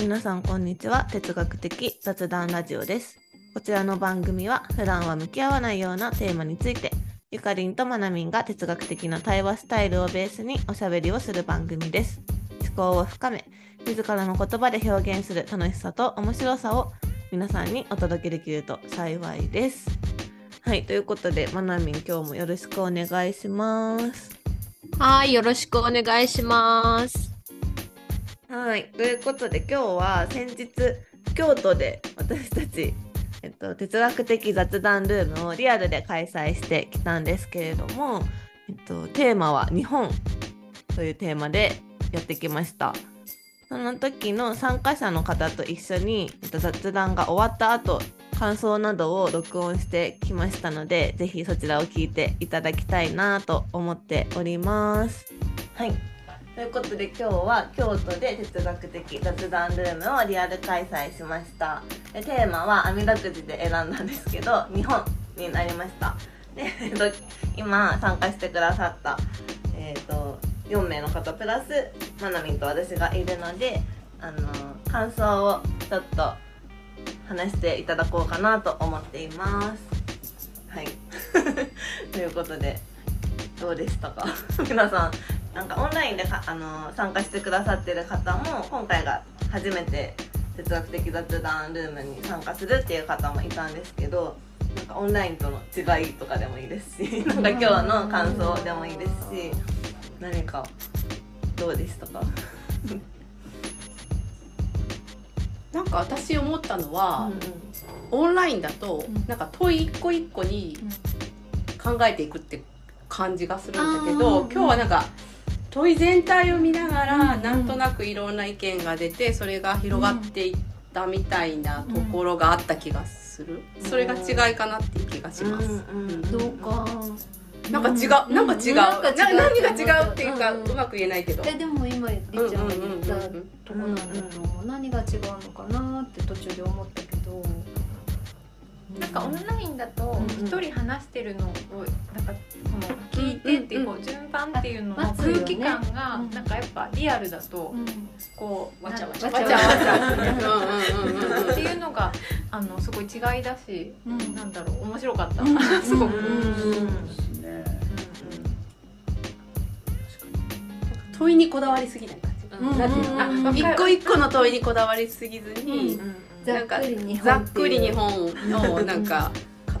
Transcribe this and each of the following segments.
皆さんこんにちは。哲学的雑談ラジオです。こちらの番組は普段は向き合わないようなテーマについてゆかりんとまなみんが哲学的な対話スタイルをベースにおしゃべりをする番組です。思考を深め自らの言葉で表現する楽しさと面白さを皆さんにお届けできると幸いです。はいということでまなみん今日もよろしくお願いします。はい、よろしくお願いします。はい。ということで今日は先日京都で私たち、えっと、哲学的雑談ルームをリアルで開催してきたんですけれども、えっと、テーマは日本というテーマでやってきました。その時の参加者の方と一緒に、えっと、雑談が終わった後感想などを録音してきましたのでぜひそちらを聞いていただきたいなと思っております。はいということで今日は京都で哲学的雑談ルームをリアル開催しました。でテーマは網だくじで選んだんですけど日本になりました。で、えっと、今参加してくださった、えっと4名の方プラスまなみんと私がいるのであの感想をちょっと話していただこうかなと思っています。はい。ということでどうでしたか？皆さんなんかオンラインでかあの参加してくださってる方も今回が初めて哲学的雑談ルームに参加するっていう方もいたんですけどなんかオンラインとの違いとかでもいいですし なんか今日の感想でもいいですし何かどうでしたか？なんか私思ったのは、うんオンラインだと、うん。なんか問い一個一個に考えていくって感じがするんだけあど、ー今日はなんか問い全体を見ながら、うんなんとなくいろんな意見が出てそれが広がっていったみたいなところがあった気がする、それが違いかなっていう気がします。どうか。なんか違う、なんか違う、なんかな何が違うっていうか、うまく言えないけど。えでも今りちゃんが言ったとこなんだと思う。何が違うのかなって途中で思ったけど。なんかオンラインだとうん一人話してるのをなんかこの聞いてっていうこう順番っていうのの空気感がうん。なんかやっぱリアルだとうん。こうわちゃわちゃ。わちゃわちゃ。っていうのがあのすごい違いだしうん。なんだろう面白かった。うんすごく。問いにこだわりすぎない感じ。一個一個の問いにこだわりすぎずに、うんざっくり日本ざっくり日本をなんか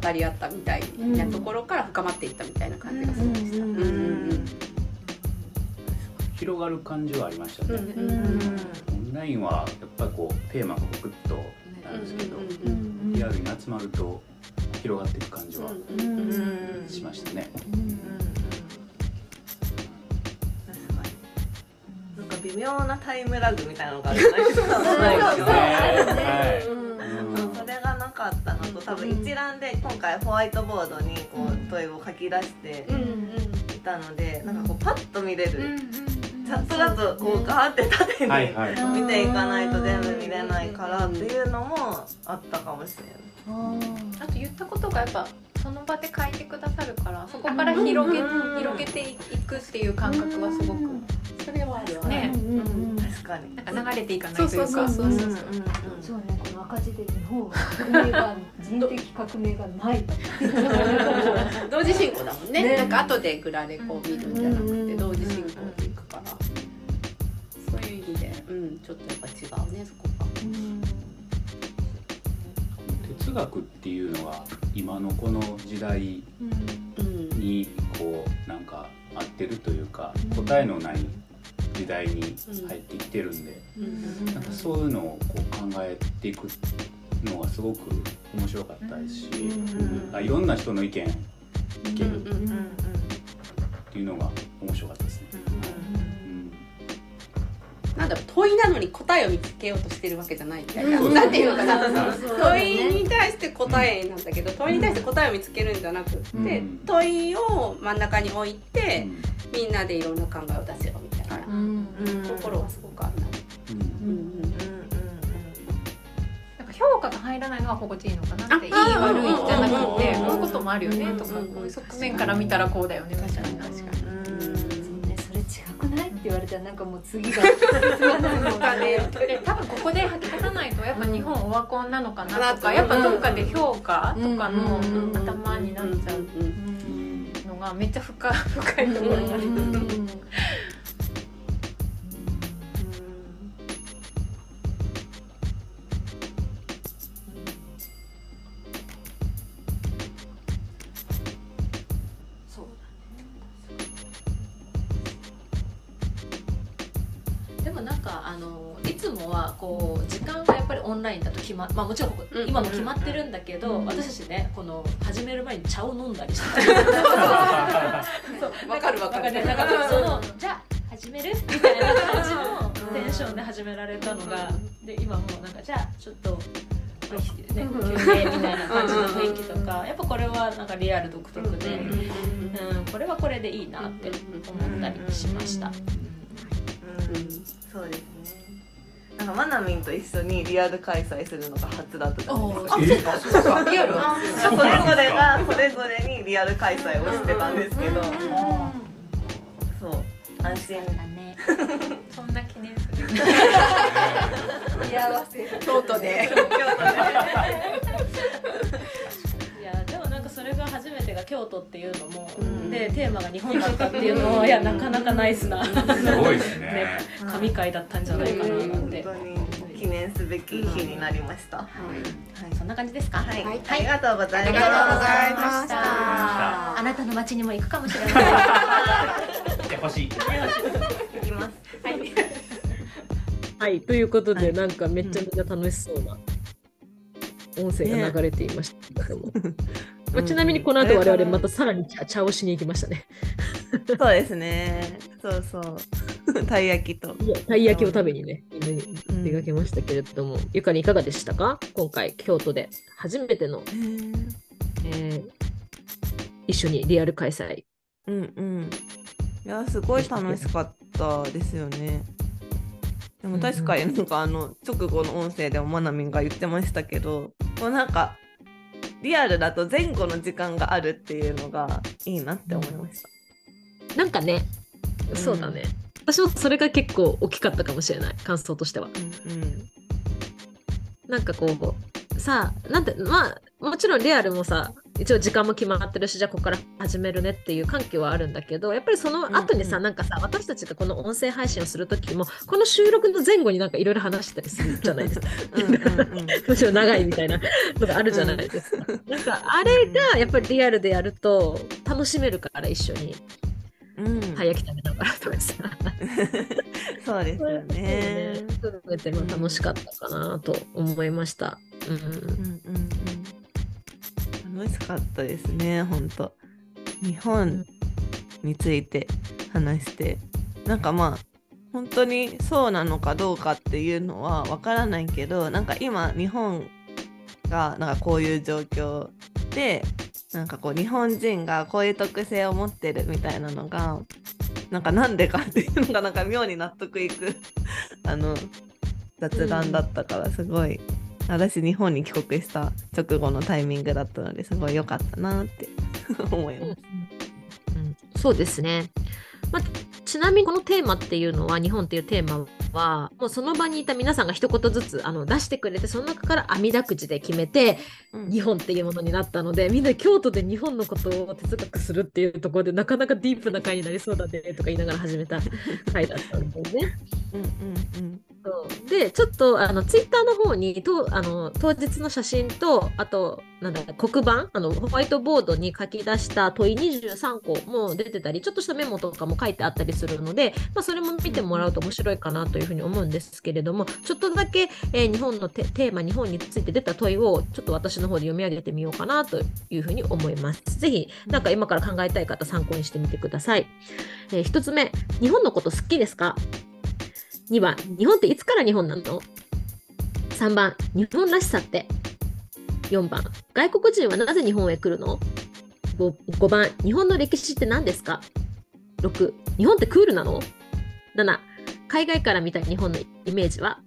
語り合ったみたいなところから深まっていったみたいな感じがするんでした。うん広がる感じはありましたね。オンラインはやっぱりこうテーマがグッとなんですけど、うんリアルに集まると広がっていく感じはうんうんうん。しましたね。微妙なタイムラグみたいなのがあるじゃないですか。それがなかったのと多分一覧で今回ホワイトボードにこう問いを書き出していたのでなんかこうパッと見れる。チャットだとこうガーって縦に見ていかないと全部見れないからっていうのもあったかもしれない。あと言ったことがやっぱその場で書いてくださるからそこから広げうん。広げていくっていう感覚はすごくそれはあるわね。うんうん。うん。確かに。なんか流れていかないというか。そうそうそうう。んうん。そうねこの赤字で日本は革命が人的革命がない 同時進行だもんね。ね。なんか後でグラレコを見るんじゃなくうん。て同時進行でいくから。そういう意味でうん。ちょっとやっぱ違うねそこが。哲学っていうのは今のこの時代うん。にこうなんか合ってるというか答えのない時代に入ってきてるんで、うん。なんかそういうのをこう考えていくのがすごく面白かったですし、うん。あいろんな人の意見聞けるっていうのが面白かったですね。うんなんだろう問いなのに答えを見つけようとしてるわけじゃないみたいな、うん。なんていうのかな、そうそう問いに対して答えなんだけど問いに対して答えを見つけるんじゃなくって、うん。問いを真ん中に置いて、うん。みんなでいろんな考えを出せよみたいな、ところはすごくあるな、うん。うんうんなんか評価が入らないのは心地いいのかなっていい悪いじゃなくてうんこういうこともあるよねとかうんこういう側面から見たらこうだよねみたいなって言われたらなんかもう次が 進まないもん多分ここで吐き出さないとやっぱ日本オワコンなのかなとうんかやっぱどっかで評価とかのうん頭になっちゃううんのがめっちゃ深深いところにある。あのいつもはこう時間がやっぱりオンラインだと決ままあもちろん今も決まってるんだけど、うん。私たちねこの始める前に茶を飲んだりして。わかるわかる。ねなんかそのじゃあ始める？みたいな感じのテンションで始められたのがで今もうなんかじゃあちょっと。ね、休憩みたいな感じの雰囲気とかやっぱこれはなんかリアル独特で、うん、これはこれでいいなって思ったりしました。うん。そうですねマナミンと一緒にリアル開催するのが初だったじゃないですか。えそうか。リアルそれぞれがそれぞれにリアル開催をしてたんですけど。そう。安心。だね。そんな記念する。居合わせ。京都でが京都っていうのも、ん。でテーマが日本だったっていうのはいやなかなかナイスなすごいですね。神回だったんじゃないかななんて、記念すべき日になりました。はそんな感じですか？い、はい、ありがとうございあり。がとうございました。あなたの街にも行くかもしれない来てほしい。行きます。はい、ということで、はい。なんかめちゃめちゃ楽しそうな音声が流れていましたけども、まあ、ちなみにこの後我々またさらに茶茶をしに行きましたね。そうですね。そうそう。たい焼きと。たい焼きを食べにね、出かけましたけれども、ゆかりいかがでしたか？今回京都で初めての、えー一緒にリアル開催。うんうん。いや、すごい楽しかったですよね。でも確かになんかあの直後の音声でもまなみんが言ってましたけど、もうなんかリアルだと前後の時間があるっていうのがいいなって思いました。なんかね、うんそうだね。私もそれが結構大きかったかもしれない、感想としては。うんなんかこうさあなんてまあもちろんリアルもさ一応時間も決まってるしじゃあここから始めるねっていう環境はあるんだけどやっぱりその後にさ、うん。うんなんかさ私たちがこの音声配信をする時もこの収録の前後になんかいろいろ話したりするじゃないですか。うん うんうん。むしろ長いみたいなのがあるじゃないですか、なんかあれがやっぱりリアルでやると楽しめるから一緒に。うん。たい焼き食べながらとかさ。そうですよね。含めても楽しかったかなと思いました。うん。うんうんうん。楽しかったですね、本当。日本について話して、なんかまあ本当にそうなのかどうかっていうのはわからないけど、なんか今日本がなんかこういう状況で、なんかこう日本人がこういう特性を持ってるみたいなのが。なんかなんでかっていうのがなんか妙に納得いくあの雑談だったからすごい私日本に帰国した直後のタイミングだったのですごい良かったなって 思います。うんそうですね。まあ、ちなみにこのテーマっていうのは日本っていうテーマはもうその場にいた皆さんが一言ずつあの出してくれてその中から網だくじで決めてうん日本っていうものになったのでみんな京都で日本のことを哲学するっていうところでなかなかディープな回になりそうだねとか言いながら始めた回だったんですね。うんうんそうでちょっとあのツイッターの方にとあの当日の写真とあとなんだ黒板あのホワイトボードに書き出した問い23個も出てたりちょっとしたメモとかも書いてあったりするので、まあ、それも見てもらうと面白いかなというふうに思うんですけれどもちょっとだけ、えー日本のテーマ日本について出た問いをちょっと私の方で読み上げてみようかなというふうに思います。ぜひなんか今から考えたい方参考にしてみてください。えー、1つ目日本のこと好きですか？2番、日本っていつから日本なの ?3 番、日本らしさって。4番、外国人はなぜ日本へ来るの？5, ?5 番、日本の歴史って何ですか ?6、日本ってクールなの ?7、海外から見た日本のイメージは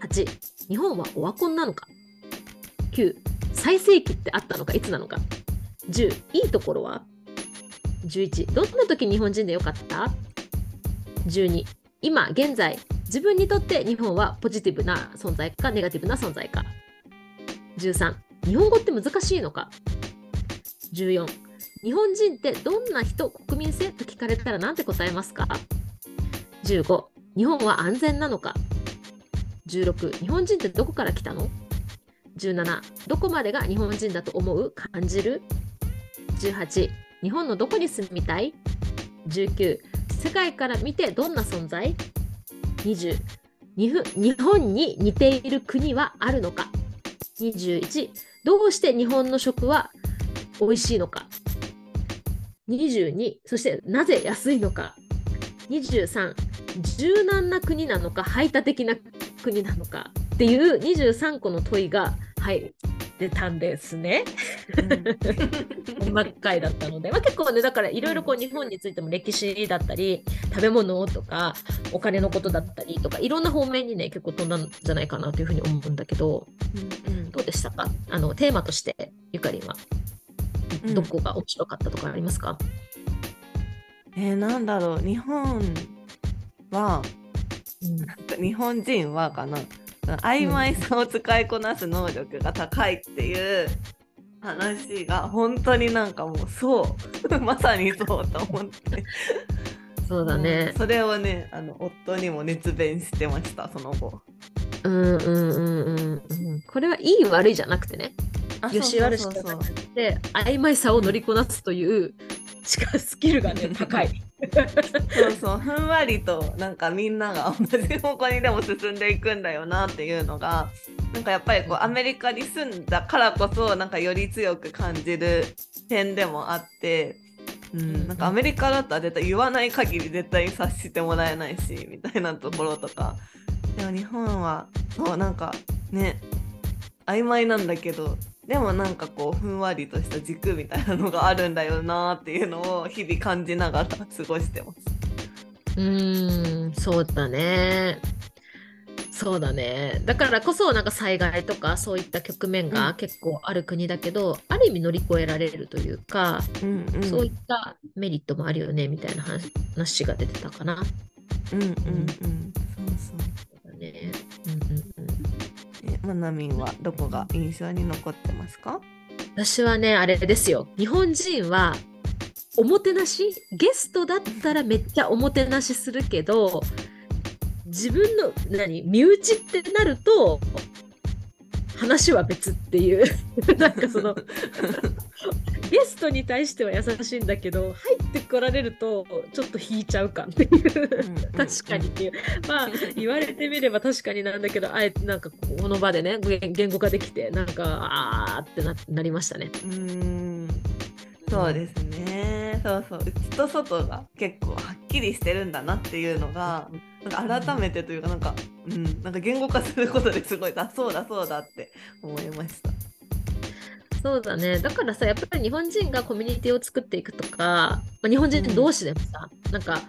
?8、日本はオワコンなのか ?9、最盛期ってあったのか？いつなのか ?10、いいところは ?11、どんな時日本人でよかった？12今現在自分にとって日本はポジティブな存在かネガティブな存在か。13日本語って難しいのか。14日本人ってどんな人国民性と聞かれたら何て答えますか。15日本は安全なのか。16日本人ってどこから来たの。17どこまでが日本人だと思う？感じる。18日本のどこに住みたい？19世界から見てどんな存在？20日本に似ている国はあるのか。21どうして日本の食は美味しいのか。22そしてなぜ安いのか。23柔軟な国なのか排他的な国なのかっていう23個の問いが入ってたんですね。真っ赤いだったので、まあ、結構ねだからいろいろこう日本についても歴史だったり食べ物とかお金のことだったりとかいろんな方面にね結構飛んだんじゃないかなというふうに思うんだけど、うんうん。どうでしたか？あのテーマとしてゆかりんは。うんどこが面白かったとかありますか、えー、なんだろう。日本はうん。日本人はかな曖昧さを使いこなす能力が高いっていう話が本当になんかもうそう。まさにそうと思って。そうだね。それをねあの夫にも熱弁してましたその後。うんうんうんうんうん。これはいい悪いじゃなくてね。あよし悪しじゃなくて曖昧さを乗りこなすという力スキルがね高い。そうそうふんわりとなんかみんなが同じ方向にでも進んでいくんだよなっていうのがなんかやっぱりこうアメリカに住んだからこそなんかより強く感じる点でもあって。うん、なんかアメリカだったら絶対言わない限り絶対に察してもらえないしみたいなところとかでも日本はそうなんかね曖昧なんだけどでもなんかこうふんわりとした軸みたいなのがあるんだよなっていうのを日々感じながら過ごしてます。うーん、そうだね。そうだね。だからこそなんか災害とかそういった局面うんが結構ある国だけど、ある意味乗り越えられるというか、うんうん、そういったメリットもあるよねみたいな話話が出てたかな。うんうんうん、そうそう。な、なみんはどこが印象に残ってますか？私はね、あれですよ。日本人はおもてなし？ゲストだったらめっちゃおもてなしするけど、自分の何？身内ってなると話は別っていう なんかそのゲストに対しては優しいんだけど入ってこられるとちょっと引いちゃうかっていう確かにっていうまあ言われてみれば確かになんだけどあえてなんかこの場でね言言語化できてなんかあーってななりましたね。うーん。そうですね。そうそう。内と外が結構はっきりしてるんだなっていうのが、なんか改めてというかなんか、うん、なんか言語化することですごい、あ、そうだそうだって思いました。そうだね。だからさ、やっぱり日本人がコミュニティを作っていくとか、まあ、日本人同士でもさ、なんか、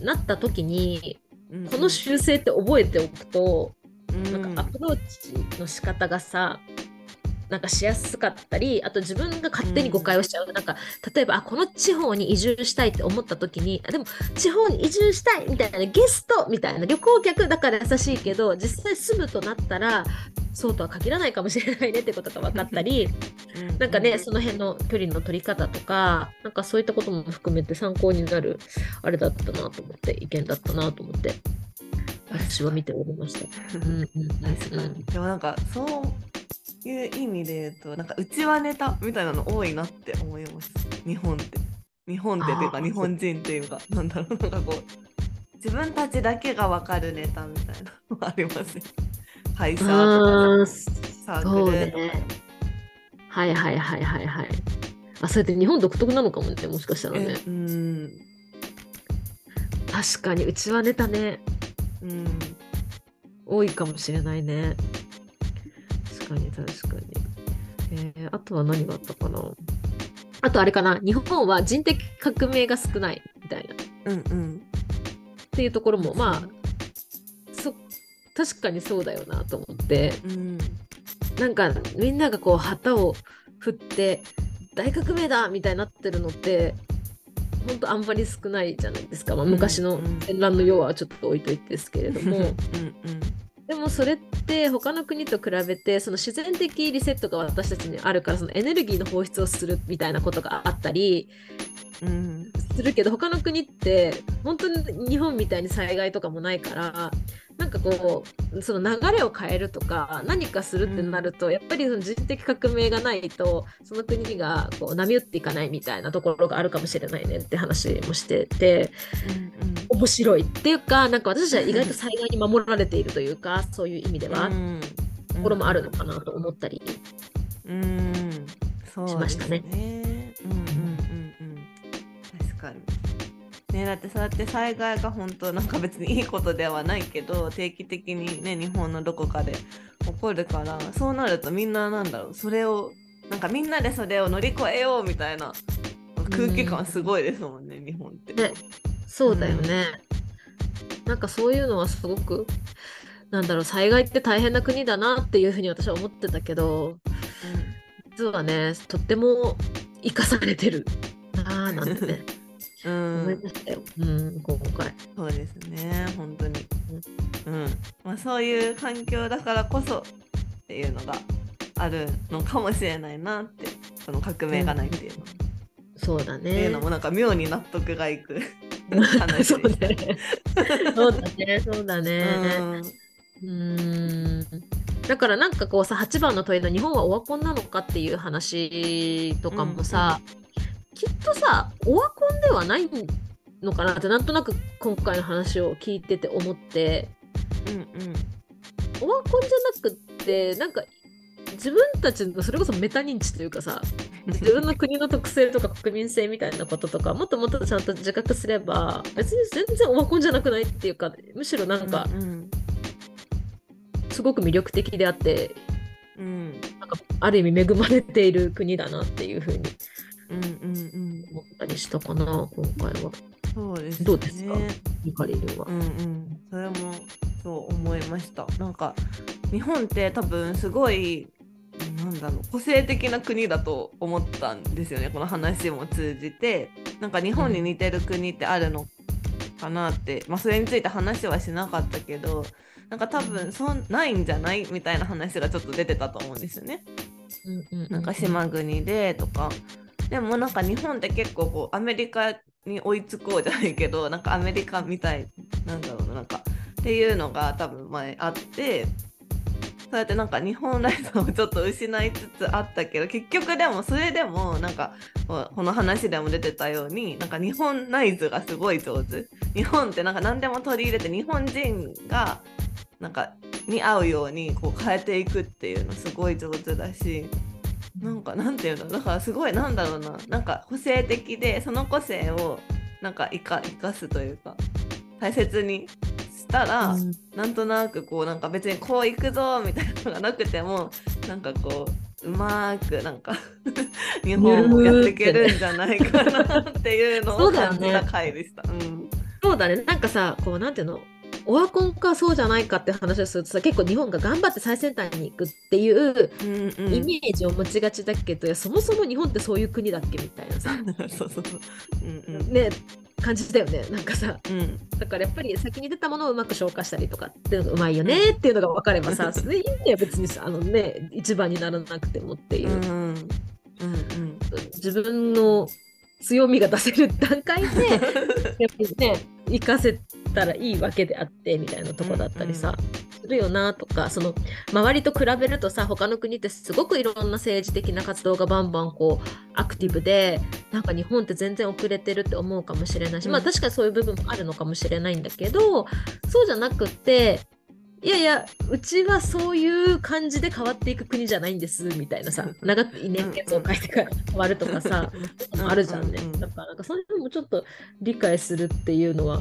なった時に、うんこの習性って覚えておくと、うんなんかアプローチの仕方がさ、なんかしやすかったり、あと自分が勝手に誤解をしちゃう。なんか、例えば、あ、この地方に移住したいって思った時に、あでも、地方に移住したいみたいな、ゲストみたいな、旅行客だから優しいけど、実際住むとなったら、そうとは限らないかもしれないねってことが分かったり、うんなんかね、その辺の距離の取り方とか、なんかそういったことも含めて参考になるあれだったなと思って、意見だったなと思って、私は見ておりました。うん。でもなんかそういう意味で言うとなんか内輪ネタみたいなの多いなって思います。日本って。日本ってっていうか日本人っていうかなんだろうなんかこう自分たちだけがわかるネタみたいなのありますね。会社とかあーサーそうクルとか。ね。はいはいはいはいはい。あ、それって日本独特なのかもね、もしかしたらえね。うん確かに、うちはネタね、うん多いかもしれないね。確かに確かに。えーあとは何があったかなあとあれかな日本は人的革命が少ないみたいな。うんうんっていうところもまあそ確かにそうだよなと思って。うん。なんかみんながこう旗を振って大革命だみたいになってるのって本当あんまり少ないじゃないですか、まあ、うん昔のうん戦乱の世はちょっと置いといてですけれども。うんうんでもそれって他の国と比べてその自然的リセットが私たちにあるからそのエネルギーの放出をするみたいなことがあったりうんするけど他の国って本当に日本みたいに災害とかもないからなんかこうその流れを変えるとか何かするってなると、やっぱりその人的革命がないとその国がこう波打っていかないみたいなところがあるかもしれないねって話もしてて面白いっていうかなんか私たちは意外と災害に守られているというかそういう意味では、うん。ところもあるのかなと思ったり。しましたねね。うんかにねだってそうやって災害が本当なんか別にいいことではないけど定期的にね日本のどこかで起こるからそうなるとみんななんだろうそれをなんかみんなでそれを乗り越えようみたいな空気感すごいですもんね、日本って。ねそうだよね。なんかそういうのはすごくなんだろう災害って大変な国だなっていうふうに私は思ってたけど実はねとっても生かされてるなあなんてね、うん、思いましたよ、うん、今回。そうですね本当に、うん。まあ、そういう環境だからこそっていうのがあるのかもしれないなってその革命がないっていうの、そうだっていうねの。もなんか妙に納得がいく 話そうだね。そうだね。そうん。だからなんかこうさ8番の問いの日本はオワコンなのかっていう話とかもさ、きっとさオワコンではないのかなってなんとなく今回の話を聞いてて思って。うんオワコンじゃなくってなんか自分たちのそれこそメタ認知というかさうん自分の国の特性とか国民性みたいなこととかもっともっとちゃんと自覚すれば別に全然オワコンじゃなくないっていうかむしろなんかうんすごく魅力的であってうん。なんかある意味恵まれている国だなっていうふうにうん思ったりしたかな今回は。そうですね。どうですか？ゆかりんは。う。んうん、それもそう思いました。なんか日本って多分すごいなんだろう個性的な国だと思ったんですよね。この話も通じて。なんか日本に似てる国ってあるのかなって、まあそれについて話はしなかったけどなんか多分そんないんじゃない？みたいな話がちょっと出てたと思うんですよね。うんうんうなんか島国でとかでもなんか日本って結構こうアメリカに追いつこうじゃないけど なんかアメリカみたいなんだろうなんかっていうのが多分前あってそうやってなんか日本らしさをちょっと失いつつあったけど結局でもそれでもなんかこの話でも出てたようになんか日本ナイズがすごい上手。日本ってなんか何でも取り入れて日本人がなんかに合うようにこう変えていくっていうのすごい上手だし。なんかなんていうの？だからすごいなんだろうな。なんか個性的でその個性をなんか生か生かすというか大切にしたら、うん。なんとなくこうなんか別にこう行くぞみたいなのがなくてもなんかこううまーくなんか 日本をやっていけるんじゃないかなっていうのを感じた回でした。うん。そうだね。なんかさこうなんていうの？オワコンかそうじゃないかって話をするとさ結構日本が頑張って最先端に行くっていううんうん。イメージを持ちがちだけど、いやそもそも日本ってそういう国だっけみたいなさ。そうそうそう。うんうん。ね感じだよね。なんかさうん。だからやっぱり先に出たものをうまく消化したりとかっていうのがうまいよねっていうのが分かればさ、それいいんだよ別にさあのね一番にならなくてもっていう。う、ん。うんうん。自分の強みが出せる段階で やっぱりね活かせたらいいわけであってみたいなとこだったりさ、するよなとかその周りと比べるとさ他の国ってすごくいろんな政治的な活動がバンバンこうアクティブでなんか日本って全然遅れてるって思うかもしれないし、まあうん。確かにそういう部分もあるのかもしれないんだけどそうじゃなくっていやいやうちはそういう感じで変わっていく国じゃないんですみたいなさ長く年月を書いてから変わるとかさあるじゃんね。だからなんかそういうのもちょっと理解するっていうのは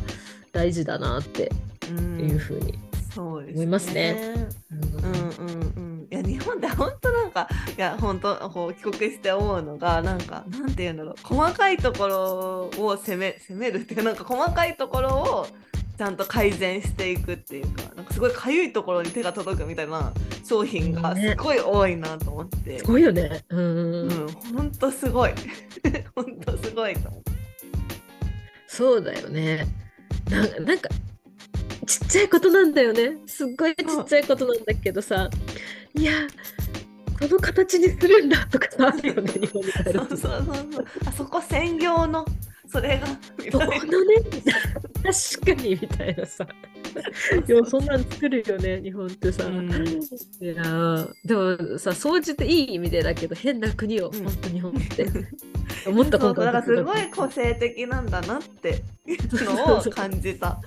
大事だなってうん。いうふうに、思いますね。うん。うん。うん。いや日本って本当なんかいや本当こう帰国して思うのがなんかなんていうんだろう。細かいところを攻め攻めるっていうかなんか細かいところをちゃんと改善していくっていうかなんかすごいかゆいところに手が届くみたいな商品がすごい多いなと思って、すごいよね。うん。うん。本当すごい。本当すごいと思う。そうだよね。ななんかちっちゃいことなんだよね。すっごいちっちゃいことなんだけどさ、いや、この形にするんだとかさ、あるよね、そうそうそうそう。あそこ専業の。それがみそこのね、確かにみたいなさ。いや、そんなん作るよね、日本ってさ。うんいやーでもさ、総じていい意味でだけど、変な国よ、うん本当日本って。思ったそう今回だからすごい個性的なんだなってのを感じた。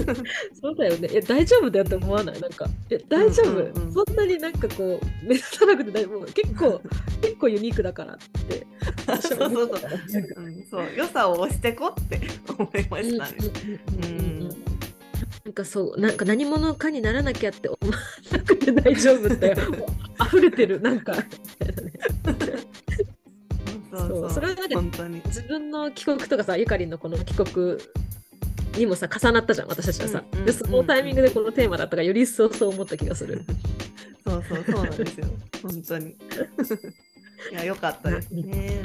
そうだよね。いや、大丈夫だよって思わない？なんか、いや、大丈夫、うんうんうんそんなになんかこう、目立たなくて大丈夫。結構、結構ユニークだからって。そうそうそううん、そう良さを押してこって思いましたね。うんなんかそう、なんか何者かにならなきゃって思わなくて大丈夫って、もう溢れてる、なんか。そうそうそれはなんか本当に。自分の帰国とかさ、ゆかりんのこの帰国にもさ、重なったじゃん、私たちはさ。そのタイミングでこのテーマだったから、より一層そう思った気がする。そうそうそうなんですよ。本当に。いや良かったですね。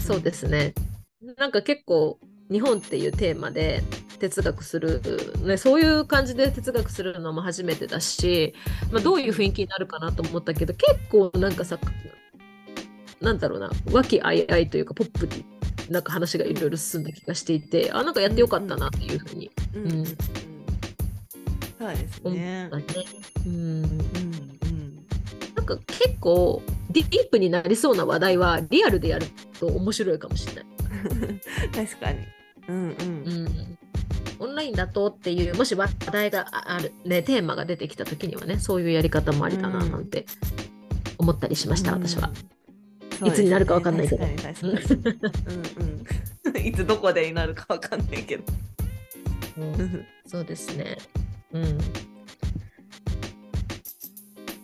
そうですね。なんか結構日本っていうテーマで哲学する、ね、そういう感じで哲学するのも初めてだし、まあ、どういう雰囲気になるかなと思ったけど結構なんかさなんだろうな和気あいあいというかポップになんか話がいろいろ進んだ気がしていてあなんかやってよかったなっていうふうにうん。うん。うん。そうですね。うん。うん。なんか結構ディープになりそうな話題はリアルでやると面白いかもしれない。確かに。うんうん。うんオンラインだとっていうもし話題がある、ね、テーマが出てきた時にはねそういうやり方もありだななんて思ったりしました、私は。うん。いつになるかわかんないけど。うんうん。いつどこでになるかわかんないけど。うん そうですね。うん。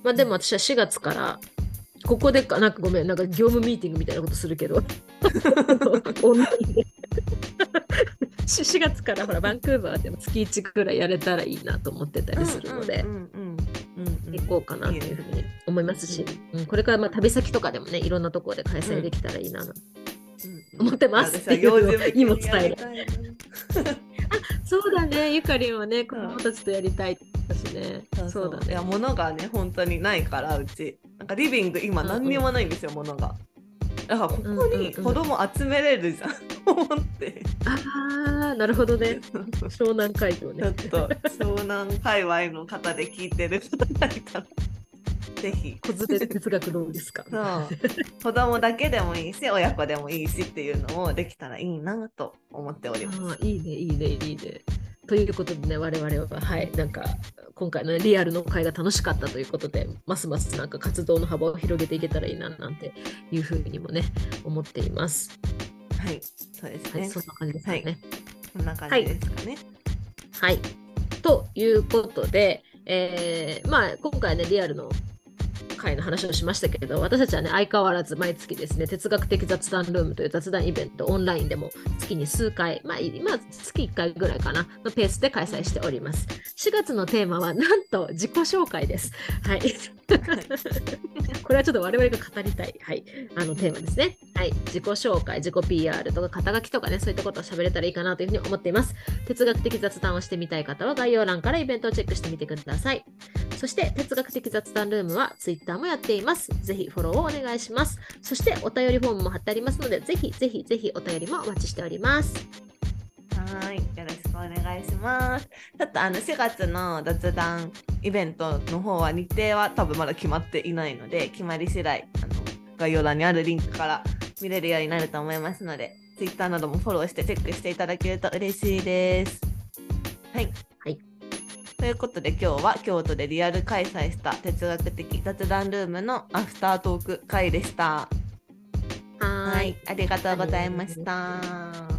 まあでも私は4月からここでかなんかごめんなんか業務ミーティングみたいなことするけど オンラインで4月からほらバンクーバーでも月1ぐらいやれたらいいなと思ってたりするのでうんうんうんうんうん行こうかなというふうに思いますし、うん、これからまあ旅先とかでもねいろんなところで開催できたらいいなと思ってます。私は用事っていうのを今伝える。やりたいな。そうだね。ゆかりんはね子供たちとやりたいだしね。そうだね。いや物がね本当にないからうち。なんかリビング今何にもないんですよ、物がだからここに子供集めれるじゃん、と 思って。ああなるほどね。湘南海峡ね。ちょっと湘南界隈の方で聞いてる方がいたら ぜひ。子連れ哲学どうですか？そう。子供だけでもいいし親子でもいいしっていうのをできたらいいなと思っております。いいねいいねいいね。ということでね我々ははいなんか今回の、ね、リアルの会が楽しかったということでますますなんか活動の幅を広げていけたらいいななんていうふうにもね思っています。はい、そうですね。はい、そんな感じですかね。こんな感じですかね。はい。ということで、えーまあ今回ねリアルの会の話をしましたけれど私たちはね相変わらず毎月ですね哲学的雑談ルームという雑談イベントオンラインでも月に数回まあ今月1回ぐらいかなのペースで開催しております。4月のテーマはなんと自己紹介です。はい。これはちょっと我々が語りたい、はい、あのテーマですね。はい。自己紹介自己 PR とか肩書きとかねそういったことを喋れたらいいかなというふうに思っています。哲学的雑談をしてみたい方は概要欄からイベントをチェックしてみてくださいそして哲学的雑談ルームは Twitter もやっています。ぜひフォローをお願いします。そしてお便りフォームも貼ってありますので、ぜひぜひぜひお便りもお待ちしております。はい、よろしくお願いします。ちょっとあの4月の雑談イベントの方は日程は多分まだ決まっていないので、決まり次第あの概要欄にあるリンクから見れるようになると思いますので、Twitter などもフォローしてチェックしていただけると嬉しいです。はい。はい。ということで今日は京都でリアル開催した哲学的雑談ルームのアフタートーク会でした。はーい。はい、ありがとうございました。